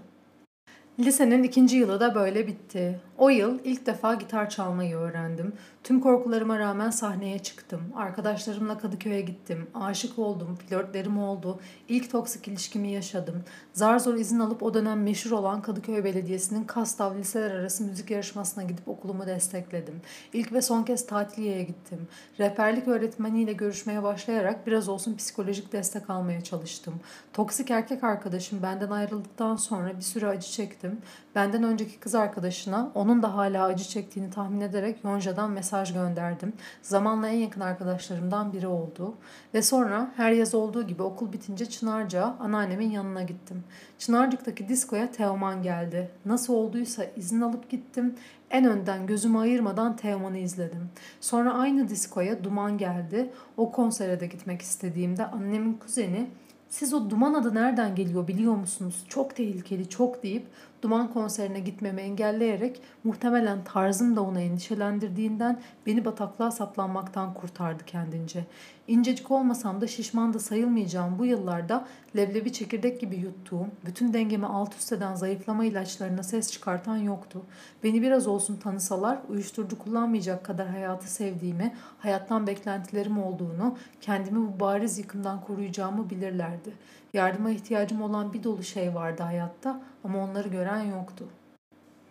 S2: Lisenin ikinci yılı da böyle bitti. O yıl ilk defa gitar çalmayı öğrendim. Tüm korkularıma rağmen sahneye çıktım. Arkadaşlarımla Kadıköy'e gittim. Aşık oldum, flörtlerim oldu. İlk toksik ilişkimi yaşadım. Zar zor izin alıp o dönem meşhur olan Kadıköy Belediyesi'nin Kastav liseler arası müzik yarışmasına gidip okulumu destekledim. İlk ve son kez tatiliye gittim. Rehberlik öğretmeniyle görüşmeye başlayarak biraz olsun psikolojik destek almaya çalıştım. Toksik erkek arkadaşım benden ayrıldıktan sonra bir süre acı çektim. Benden önceki kız arkadaşına onun da hala acı çektiğini tahmin ederek Yonca'dan mesaj gönderdim. Zamanla en yakın arkadaşlarımdan biri oldu. Ve sonra her yaz olduğu gibi okul bitince Çınarca anneannemin yanına gittim. Çınarcık'taki diskoya Teoman geldi. Nasıl olduysa izin alıp gittim. En önden gözümü ayırmadan Teoman'ı izledim. Sonra aynı diskoya Duman geldi. O konsere de gitmek istediğimde annemin kuzeni siz o duman adı nereden geliyor biliyor musunuz? Çok tehlikeli, çok deyip Duman konserine gitmemi engelleyerek muhtemelen tarzım da onu endişelendirdiğinden beni bataklığa saplanmaktan kurtardı kendince. İncecik olmasam da şişman da sayılmayacağım bu yıllarda leblebi çekirdek gibi yuttuğum, bütün dengemi alt üst eden zayıflama ilaçlarına ses çıkartan yoktu. Beni biraz olsun tanısalar uyuşturucu kullanmayacak kadar hayatı sevdiğimi, hayattan beklentilerim olduğunu, kendimi bu bariz yıkımdan koruyacağımı bilirlerdi. Yardıma ihtiyacım olan bir dolu şey vardı hayatta ama onları gören yoktu.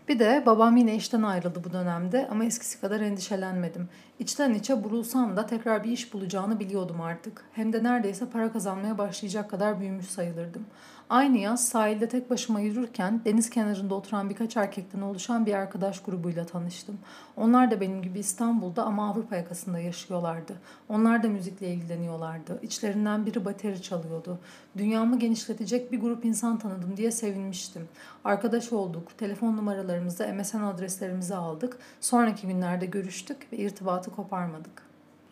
S2: Bir de babam yine işten ayrıldı bu dönemde ama eskisi kadar endişelenmedim. İçten içe burulsam da tekrar bir iş bulacağını biliyordum artık. Hem de neredeyse para kazanmaya başlayacak kadar büyümüş sayılırdım. Aynı yaz sahilde tek başıma yürürken deniz kenarında oturan birkaç erkekten oluşan bir arkadaş grubuyla tanıştım. Onlar da benim gibi İstanbul'da ama Avrupa yakasında yaşıyorlardı. Onlar da müzikle ilgileniyorlardı. İçlerinden biri bateri çalıyordu. Dünyamı genişletecek bir grup insan tanıdım diye sevinmiştim. Arkadaş olduk, telefon numaralarımızı, MSN adreslerimizi aldık. Sonraki günlerde görüştük ve irtibatı koparmadık.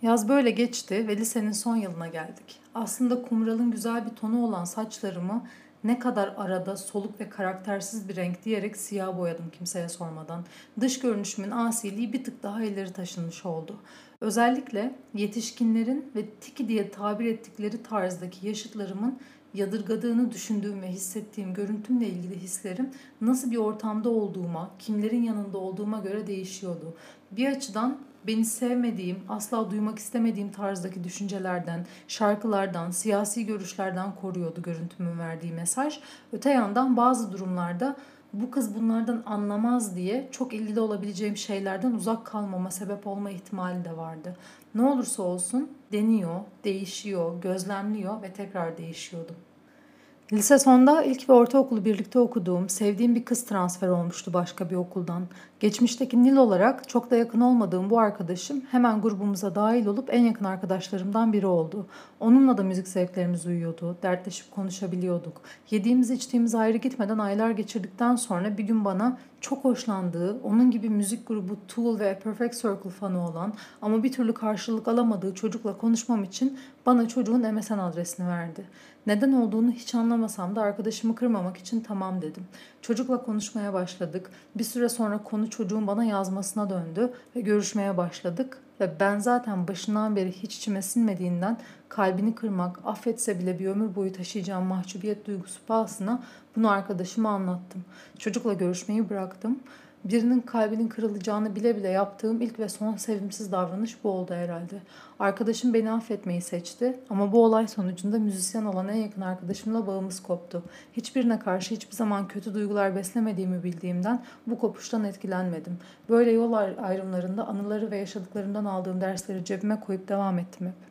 S2: Yaz böyle geçti ve lisenin son yılına geldik. Aslında kumralın güzel bir tonu olan saçlarımı ne kadar arada soluk ve karaktersiz bir renk diyerek siyah boyadım kimseye sormadan. Dış görünüşümün asiliği bir tık daha ileri taşınmış oldu. Özellikle yetişkinlerin ve tiki diye tabir ettikleri tarzdaki yaşıtlarımın yadırgadığını düşündüğüm ve hissettiğim görüntümle ilgili hislerim nasıl bir ortamda olduğuma, kimlerin yanında olduğuma göre değişiyordu. Bir açıdan beni sevmediğim, asla duymak istemediğim tarzdaki düşüncelerden, şarkılardan, siyasi görüşlerden koruyordu görüntümün verdiği mesaj. Öte yandan bazı durumlarda bu kız bunlardan anlamaz diye çok ilgili olabileceğim şeylerden uzak kalmama sebep olma ihtimali de vardı. Ne olursa olsun deniyor, değişiyor, gözlemliyor ve tekrar değişiyordum. Lise sonda ilk ve ortaokulu birlikte okuduğum, sevdiğim bir kız transfer olmuştu başka bir okuldan. Geçmişteki Nil olarak çok da yakın olmadığım bu arkadaşım hemen grubumuza dahil olup en yakın arkadaşlarımdan biri oldu. Onunla da müzik zevklerimiz uyuyordu, dertleşip konuşabiliyorduk. Yediğimiz içtiğimiz ayrı gitmeden aylar geçirdikten sonra bir gün bana çok hoşlandığı, onun gibi müzik grubu Tool ve Perfect Circle fanı olan ama bir türlü karşılık alamadığı çocukla konuşmam için bana çocuğun MSN adresini verdi. Neden olduğunu hiç anlamasam da arkadaşımı kırmamak için tamam dedim. Çocukla konuşmaya başladık. Bir süre sonra konu çocuğun bana yazmasına döndü ve görüşmeye başladık. Ve ben zaten başından beri hiç içime sinmediğinden kalbini kırmak, affetse bile bir ömür boyu taşıyacağım mahcubiyet duygusu pahasına bunu arkadaşıma anlattım. Çocukla görüşmeyi bıraktım. Birinin kalbinin kırılacağını bile bile yaptığım ilk ve son sevimsiz davranış bu oldu herhalde. Arkadaşım beni affetmeyi seçti ama bu olay sonucunda müzisyen olan en yakın arkadaşımla bağımız koptu. Hiçbirine karşı hiçbir zaman kötü duygular beslemediğimi bildiğimden bu kopuştan etkilenmedim. Böyle yol ayrımlarında anıları ve yaşadıklarımdan aldığım dersleri cebime koyup devam ettim hep.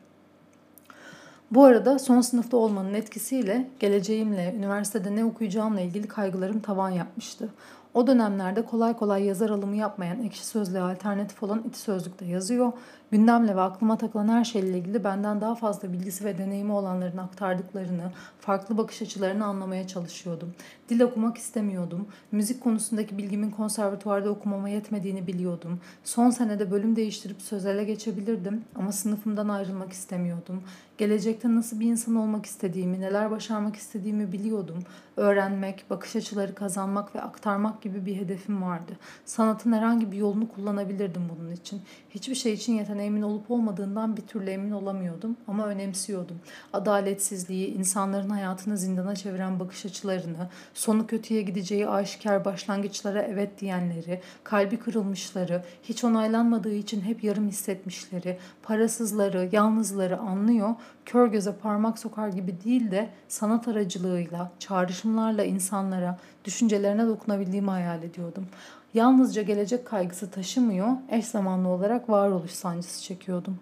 S2: Bu arada son sınıfta olmanın etkisiyle geleceğimle, üniversitede ne okuyacağımla ilgili kaygılarım tavan yapmıştı. O dönemlerde kolay kolay yazar alımı yapmayan ekşi sözlüğe alternatif olan iti sözlükte yazıyor. Gündemle ve aklıma takılan her şeyle ilgili benden daha fazla bilgisi ve deneyimi olanların aktardıklarını, farklı bakış açılarını anlamaya çalışıyordum. Dil okumak istemiyordum. Müzik konusundaki bilgimin konservatuvarda okumama yetmediğini biliyordum. Son senede bölüm değiştirip sözele geçebilirdim ama sınıfımdan ayrılmak istemiyordum. Gelecekte nasıl bir insan olmak istediğimi, neler başarmak istediğimi biliyordum. Öğrenmek, bakış açıları kazanmak ve aktarmak gibi bir hedefim vardı. Sanatın herhangi bir yolunu kullanabilirdim bunun için. Hiçbir şey için yeteneğimin olup olmadığından bir türlü emin olamıyordum ama önemsiyordum. Adaletsizliği, insanların hayatını zindana çeviren bakış açılarını, sonu kötüye gideceği aşikar başlangıçlara evet diyenleri, kalbi kırılmışları, hiç onaylanmadığı için hep yarım hissetmişleri, parasızları, yalnızları anlıyor, kör göze parmak sokar gibi değil de sanat aracılığıyla, çağrışımlarla insanlara, düşüncelerine dokunabildiğimi hayal ediyordum. Yalnızca gelecek kaygısı taşımıyor, eş zamanlı olarak varoluş sancısı çekiyordum.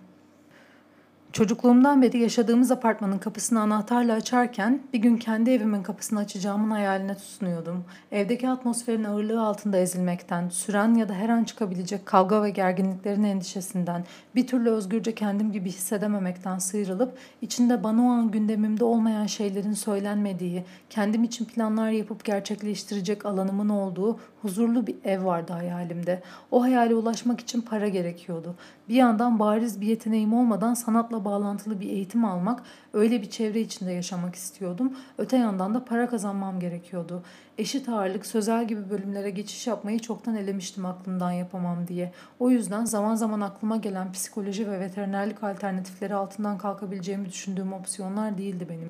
S2: Çocukluğumdan beri yaşadığımız apartmanın kapısını anahtarla açarken bir gün kendi evimin kapısını açacağımın hayaline tutunuyordum. Evdeki atmosferin ağırlığı altında ezilmekten, süren ya da her an çıkabilecek kavga ve gerginliklerin endişesinden, bir türlü özgürce kendim gibi hissedememekten sıyrılıp içinde bana o an gündemimde olmayan şeylerin söylenmediği, kendim için planlar yapıp gerçekleştirecek alanımın olduğu huzurlu bir ev vardı hayalimde. O hayale ulaşmak için para gerekiyordu. Bir yandan bariz bir yeteneğim olmadan sanatla bağlantılı bir eğitim almak, öyle bir çevre içinde yaşamak istiyordum. Öte yandan da para kazanmam gerekiyordu. Eşit ağırlık, sözel gibi bölümlere geçiş yapmayı çoktan elemiştim aklımdan yapamam diye. O yüzden zaman zaman aklıma gelen psikoloji ve veterinerlik alternatifleri altından kalkabileceğimi düşündüğüm opsiyonlar değildi benim.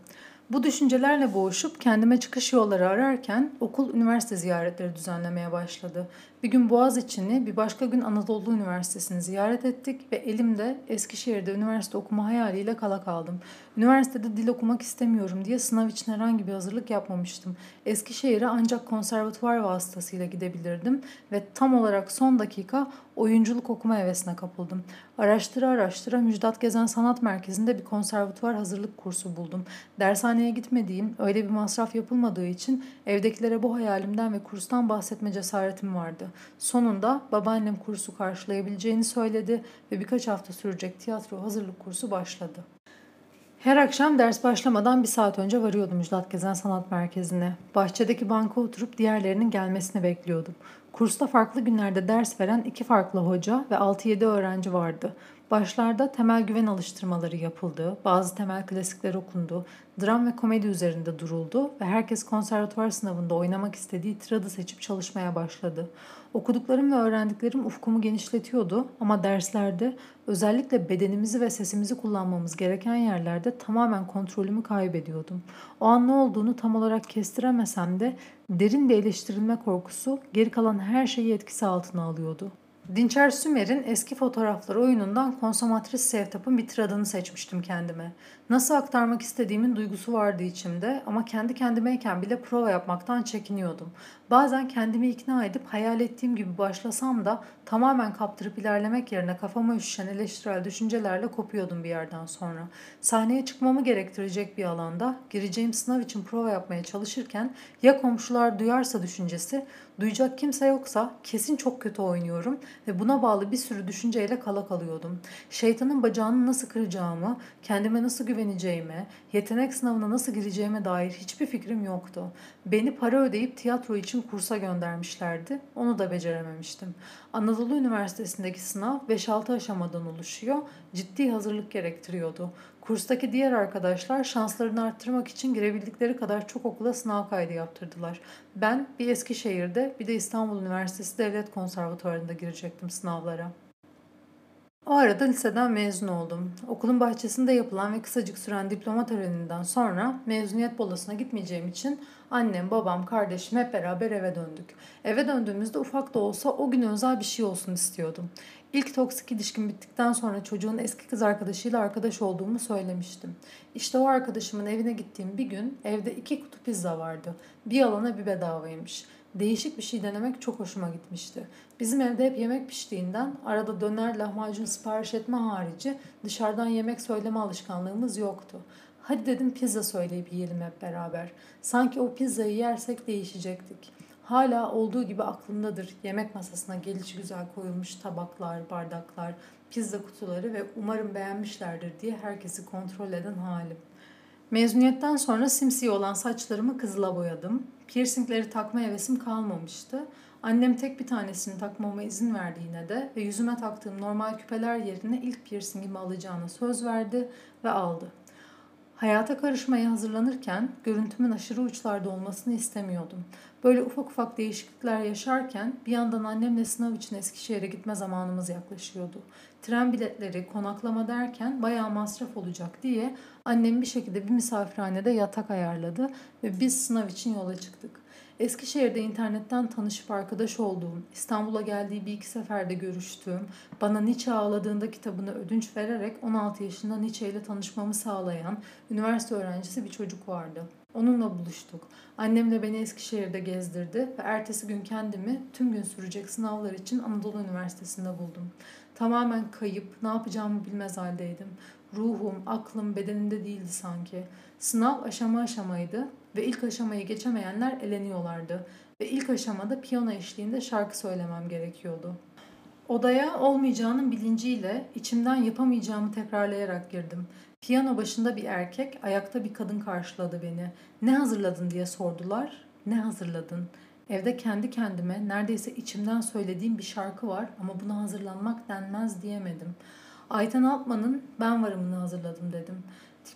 S2: Bu düşüncelerle boğuşup kendime çıkış yolları ararken okul üniversite ziyaretleri düzenlemeye başladı. Bir gün Boğaziçi'ni, bir başka gün Anadolu Üniversitesi'ni ziyaret ettik ve elimde Eskişehir'de üniversite okuma hayaliyle kala kaldım. Üniversitede dil okumak istemiyorum diye sınav için herhangi bir hazırlık yapmamıştım. Eskişehir'e ancak konservatuvar vasıtasıyla gidebilirdim ve tam olarak son dakika oyunculuk okuma hevesine kapıldım. Araştıra araştıra Müjdat Gezen Sanat Merkezi'nde bir konservatuvar hazırlık kursu buldum. Dershane sahneye gitmediğim, öyle bir masraf yapılmadığı için evdekilere bu hayalimden ve kurstan bahsetme cesaretim vardı. Sonunda babaannem kursu karşılayabileceğini söyledi ve birkaç hafta sürecek tiyatro hazırlık kursu başladı. Her akşam ders başlamadan bir saat önce varıyordum Müjdat Gezen Sanat Merkezi'ne. Bahçedeki banka oturup diğerlerinin gelmesini bekliyordum. Kursta farklı günlerde ders veren iki farklı hoca ve 6-7 öğrenci vardı. Başlarda temel güven alıştırmaları yapıldı, bazı temel klasikler okundu, dram ve komedi üzerinde duruldu ve herkes konservatuvar sınavında oynamak istediği tiradı seçip çalışmaya başladı. Okuduklarım ve öğrendiklerim ufkumu genişletiyordu ama derslerde özellikle bedenimizi ve sesimizi kullanmamız gereken yerlerde tamamen kontrolümü kaybediyordum. O an ne olduğunu tam olarak kestiremesem de derin bir eleştirilme korkusu geri kalan her şeyi etkisi altına alıyordu. Dinçer Sümer'in eski fotoğrafları oyunundan konsomatris Sevtap'ın bir tiradını seçmiştim kendime. Nasıl aktarmak istediğimin duygusu vardı içimde ama kendi kendimeyken bile prova yapmaktan çekiniyordum. Bazen kendimi ikna edip hayal ettiğim gibi başlasam da tamamen kaptırıp ilerlemek yerine kafama üşüşen eleştirel düşüncelerle kopuyordum bir yerden sonra. Sahneye çıkmamı gerektirecek bir alanda gireceğim sınav için prova yapmaya çalışırken ya komşular duyarsa düşüncesi, duyacak kimse yoksa kesin çok kötü oynuyorum ve buna bağlı bir sürü düşünceyle kala kalıyordum. Şeytanın bacağını nasıl kıracağımı, kendime nasıl güveneceğime, yetenek sınavına nasıl gireceğime dair hiçbir fikrim yoktu. Beni para ödeyip tiyatro için kursa göndermişlerdi. Onu da becerememiştim. Anadolu Üniversitesi'ndeki sınav 5-6 aşamadan oluşuyor. Ciddi hazırlık gerektiriyordu. Kurstaki diğer arkadaşlar şanslarını arttırmak için girebildikleri kadar çok okula sınav kaydı yaptırdılar. Ben bir Eskişehir'de bir de İstanbul Üniversitesi Devlet Konservatuvarı'nda girecektim sınavlara. O arada liseden mezun oldum. Okulun bahçesinde yapılan ve kısacık süren diploma töreninden sonra mezuniyet bolasına gitmeyeceğim için annem, babam, kardeşim hep beraber eve döndük. Eve döndüğümüzde ufak da olsa o gün özel bir şey olsun istiyordum. İlk toksik ilişkim bittikten sonra çocuğun eski kız arkadaşıyla arkadaş olduğumu söylemiştim. İşte o arkadaşımın evine gittiğim bir gün evde iki kutu pizza vardı. Bir alana bir bedavaymış. Değişik bir şey denemek çok hoşuma gitmişti. Bizim evde hep yemek piştiğinden arada döner lahmacun sipariş etme harici dışarıdan yemek söyleme alışkanlığımız yoktu. Hadi dedim pizza söyleyip yiyelim hep beraber. Sanki o pizzayı yersek değişecektik. Hala olduğu gibi aklımdadır yemek masasına gelişi güzel koyulmuş tabaklar, bardaklar, pizza kutuları ve umarım beğenmişlerdir diye herkesi kontrol eden halim. Mezuniyetten sonra simsiye olan saçlarımı kızıla boyadım. Piercingleri takma hevesim kalmamıştı. Annem tek bir tanesini takmama izin verdi yine de ve yüzüme taktığım normal küpeler yerine ilk piercingimi alacağına söz verdi ve aldı. Hayata karışmaya hazırlanırken görüntümün aşırı uçlarda olmasını istemiyordum. Böyle ufak ufak değişiklikler yaşarken bir yandan annemle sınav için Eskişehir'e gitme zamanımız yaklaşıyordu. Tren biletleri, konaklama derken bayağı masraf olacak diye annem bir şekilde bir misafirhanede yatak ayarladı ve biz sınav için yola çıktık. Eskişehir'de internetten tanışıp arkadaş olduğum, İstanbul'a geldiği bir iki seferde görüştüğüm, bana Nietzsche ağladığında kitabını ödünç vererek 16 yaşında Nietzsche ile tanışmamı sağlayan üniversite öğrencisi bir çocuk vardı. Onunla buluştuk. Annem de beni Eskişehir'de gezdirdi ve ertesi gün kendimi tüm gün sürecek sınavlar için Anadolu Üniversitesi'nde buldum. Tamamen kayıp, ne yapacağımı bilmez haldeydim. Ruhum, aklım bedenimde değildi sanki. Sınav aşama aşamaydı ve ilk aşamayı geçemeyenler eleniyorlardı. Ve ilk aşamada piyano eşliğinde şarkı söylemem gerekiyordu. Odaya olmayacağının bilinciyle içimden yapamayacağımı tekrarlayarak girdim. Piyano başında bir erkek, ayakta bir kadın karşıladı beni. Ne hazırladın diye sordular. Ne hazırladın? Evde kendi kendime neredeyse içimden söylediğim bir şarkı var ama buna hazırlanmak denmez diyemedim. Ayten Altman'ın Ben Varımını hazırladım dedim.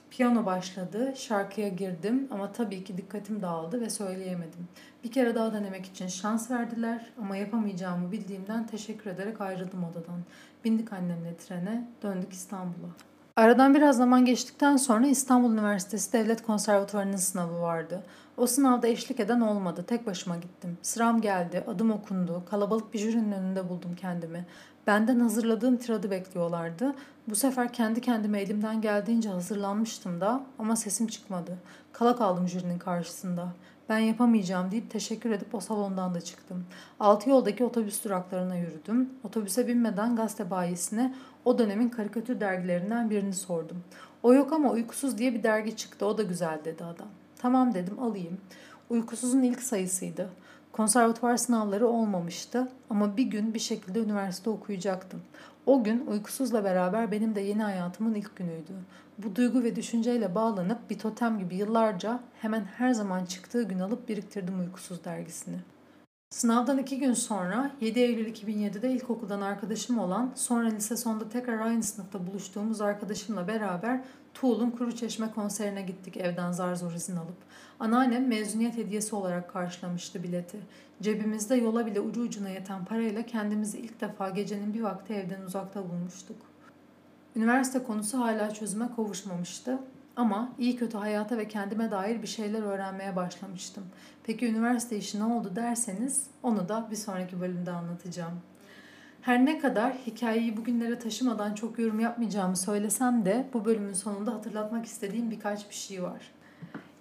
S2: Piyano başladı, şarkıya girdim ama tabii ki dikkatim dağıldı ve söyleyemedim. Bir kere daha denemek için şans verdiler ama yapamayacağımı bildiğimden teşekkür ederek ayrıldım odadan. Bindik annemle trene, döndük İstanbul'a. Aradan biraz zaman geçtikten sonra İstanbul Üniversitesi Devlet Konservatuvarı'nın sınavı vardı. O sınavda eşlik eden olmadı. Tek başıma gittim. Sıram geldi, adım okundu. Kalabalık bir jürinin önünde buldum kendimi. Benden hazırladığım tiradı bekliyorlardı. Bu sefer kendi kendime elimden geldiğince hazırlanmıştım da ama sesim çıkmadı. Kala kaldım jürinin karşısında. ben yapamayacağım deyip teşekkür edip o salondan da çıktım. Altı yoldaki otobüs duraklarına yürüdüm. Otobüse binmeden gazete bayisine o dönemin karikatür dergilerinden birini sordum. O yok ama uykusuz diye bir dergi çıktı o da güzel dedi adam. Tamam dedim alayım. Uykusuzun ilk sayısıydı. Konservatuvar sınavları olmamıştı ama bir gün bir şekilde üniversite okuyacaktım. O gün uykusuzla beraber benim de yeni hayatımın ilk günüydü. Bu duygu ve düşünceyle bağlanıp bir totem gibi yıllarca hemen her zaman çıktığı gün alıp biriktirdim uykusuz dergisini. Sınavdan iki gün sonra 7 Eylül 2007'de ilkokuldan arkadaşım olan sonra lise sonunda tekrar aynı sınıfta buluştuğumuz arkadaşımla beraber Tuğl'un Kuru Çeşme konserine gittik evden zar zor izin alıp. Anneannem mezuniyet hediyesi olarak karşılamıştı bileti. Cebimizde yola bile ucu ucuna yeten parayla kendimizi ilk defa gecenin bir vakti evden uzakta bulmuştuk. Üniversite konusu hala çözüme kavuşmamıştı. Ama iyi kötü hayata ve kendime dair bir şeyler öğrenmeye başlamıştım. Peki üniversite işi ne oldu derseniz onu da bir sonraki bölümde anlatacağım. Her ne kadar hikayeyi bugünlere taşımadan çok yorum yapmayacağımı söylesem de bu bölümün sonunda hatırlatmak istediğim birkaç bir şey var.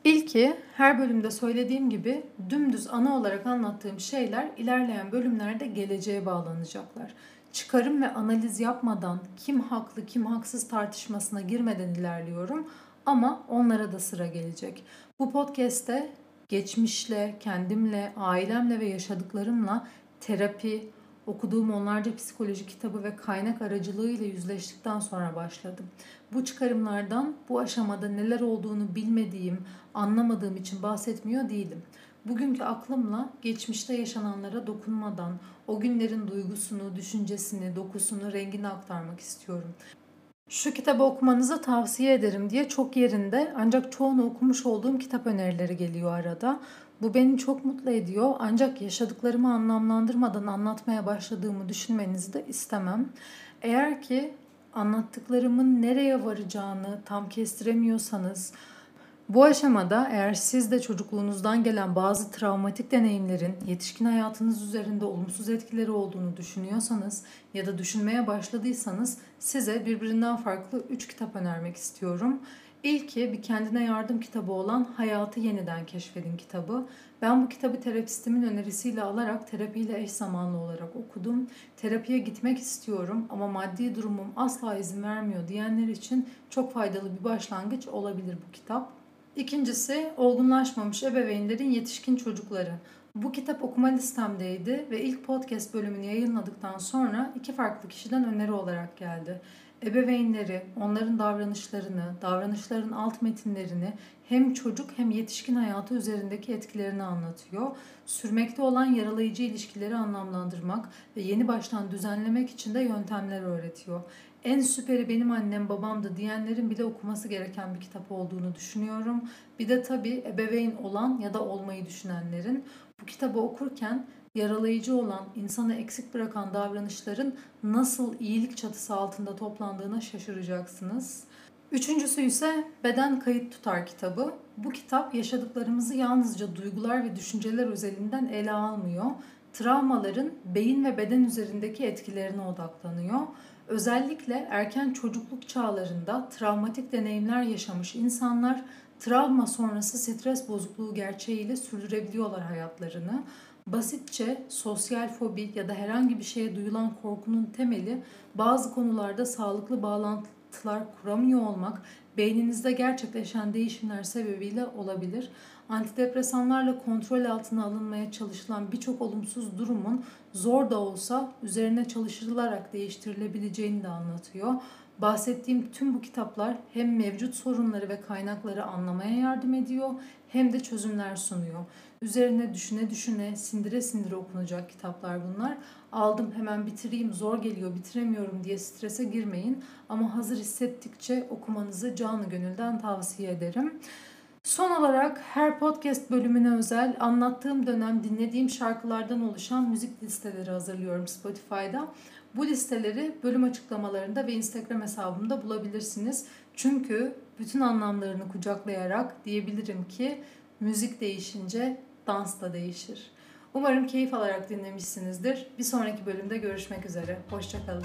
S2: İlki her bölümde söylediğim gibi dümdüz ana olarak anlattığım şeyler ilerleyen bölümlerde geleceğe bağlanacaklar. Çıkarım ve analiz yapmadan kim haklı kim haksız tartışmasına girmeden ilerliyorum ama onlara da sıra gelecek. Bu podcast'te geçmişle, kendimle, ailemle ve yaşadıklarımla terapi, okuduğum onlarca psikoloji kitabı ve kaynak aracılığıyla yüzleştikten sonra başladım. Bu çıkarımlardan bu aşamada neler olduğunu bilmediğim, anlamadığım için bahsetmiyor değilim. Bugünkü aklımla geçmişte yaşananlara dokunmadan o günlerin duygusunu, düşüncesini, dokusunu, rengini aktarmak istiyorum. Şu kitabı okumanızı tavsiye ederim diye çok yerinde ancak çoğunu okumuş olduğum kitap önerileri geliyor arada. Bu beni çok mutlu ediyor ancak yaşadıklarımı anlamlandırmadan anlatmaya başladığımı düşünmenizi de istemem. Eğer ki anlattıklarımın nereye varacağını tam kestiremiyorsanız, bu aşamada eğer siz de çocukluğunuzdan gelen bazı travmatik deneyimlerin yetişkin hayatınız üzerinde olumsuz etkileri olduğunu düşünüyorsanız ya da düşünmeye başladıysanız size birbirinden farklı 3 kitap önermek istiyorum. İlki bir kendine yardım kitabı olan Hayatı Yeniden Keşfedin kitabı. Ben bu kitabı terapistimin önerisiyle alarak terapiyle eş zamanlı olarak okudum. Terapiye gitmek istiyorum ama maddi durumum asla izin vermiyor diyenler için çok faydalı bir başlangıç olabilir bu kitap. İkincisi olgunlaşmamış ebeveynlerin yetişkin çocukları. Bu kitap okuma listemdeydi ve ilk podcast bölümünü yayınladıktan sonra iki farklı kişiden öneri olarak geldi. Ebeveynleri, onların davranışlarını, davranışların alt metinlerini hem çocuk hem yetişkin hayatı üzerindeki etkilerini anlatıyor. Sürmekte olan yaralayıcı ilişkileri anlamlandırmak ve yeni baştan düzenlemek için de yöntemler öğretiyor en süperi benim annem babamdı diyenlerin bile okuması gereken bir kitap olduğunu düşünüyorum. Bir de tabii ebeveyn olan ya da olmayı düşünenlerin bu kitabı okurken yaralayıcı olan, insanı eksik bırakan davranışların nasıl iyilik çatısı altında toplandığına şaşıracaksınız. Üçüncüsü ise Beden Kayıt Tutar kitabı. Bu kitap yaşadıklarımızı yalnızca duygular ve düşünceler özelinden ele almıyor. Travmaların beyin ve beden üzerindeki etkilerine odaklanıyor. Özellikle erken çocukluk çağlarında travmatik deneyimler yaşamış insanlar travma sonrası stres bozukluğu gerçeğiyle sürdürebiliyorlar hayatlarını. Basitçe sosyal fobi ya da herhangi bir şeye duyulan korkunun temeli bazı konularda sağlıklı bağlantılar kuramıyor olmak beyninizde gerçekleşen değişimler sebebiyle olabilir antidepresanlarla kontrol altına alınmaya çalışılan birçok olumsuz durumun zor da olsa üzerine çalışılarak değiştirilebileceğini de anlatıyor. Bahsettiğim tüm bu kitaplar hem mevcut sorunları ve kaynakları anlamaya yardım ediyor hem de çözümler sunuyor. Üzerine düşüne düşüne, sindire sindire okunacak kitaplar bunlar. Aldım hemen bitireyim, zor geliyor, bitiremiyorum diye strese girmeyin. Ama hazır hissettikçe okumanızı canı gönülden tavsiye ederim. Son olarak her podcast bölümüne özel anlattığım dönem dinlediğim şarkılardan oluşan müzik listeleri hazırlıyorum Spotify'da. Bu listeleri bölüm açıklamalarında ve Instagram hesabımda bulabilirsiniz. Çünkü bütün anlamlarını kucaklayarak diyebilirim ki müzik değişince dans da değişir. Umarım keyif alarak dinlemişsinizdir. Bir sonraki bölümde görüşmek üzere. Hoşçakalın.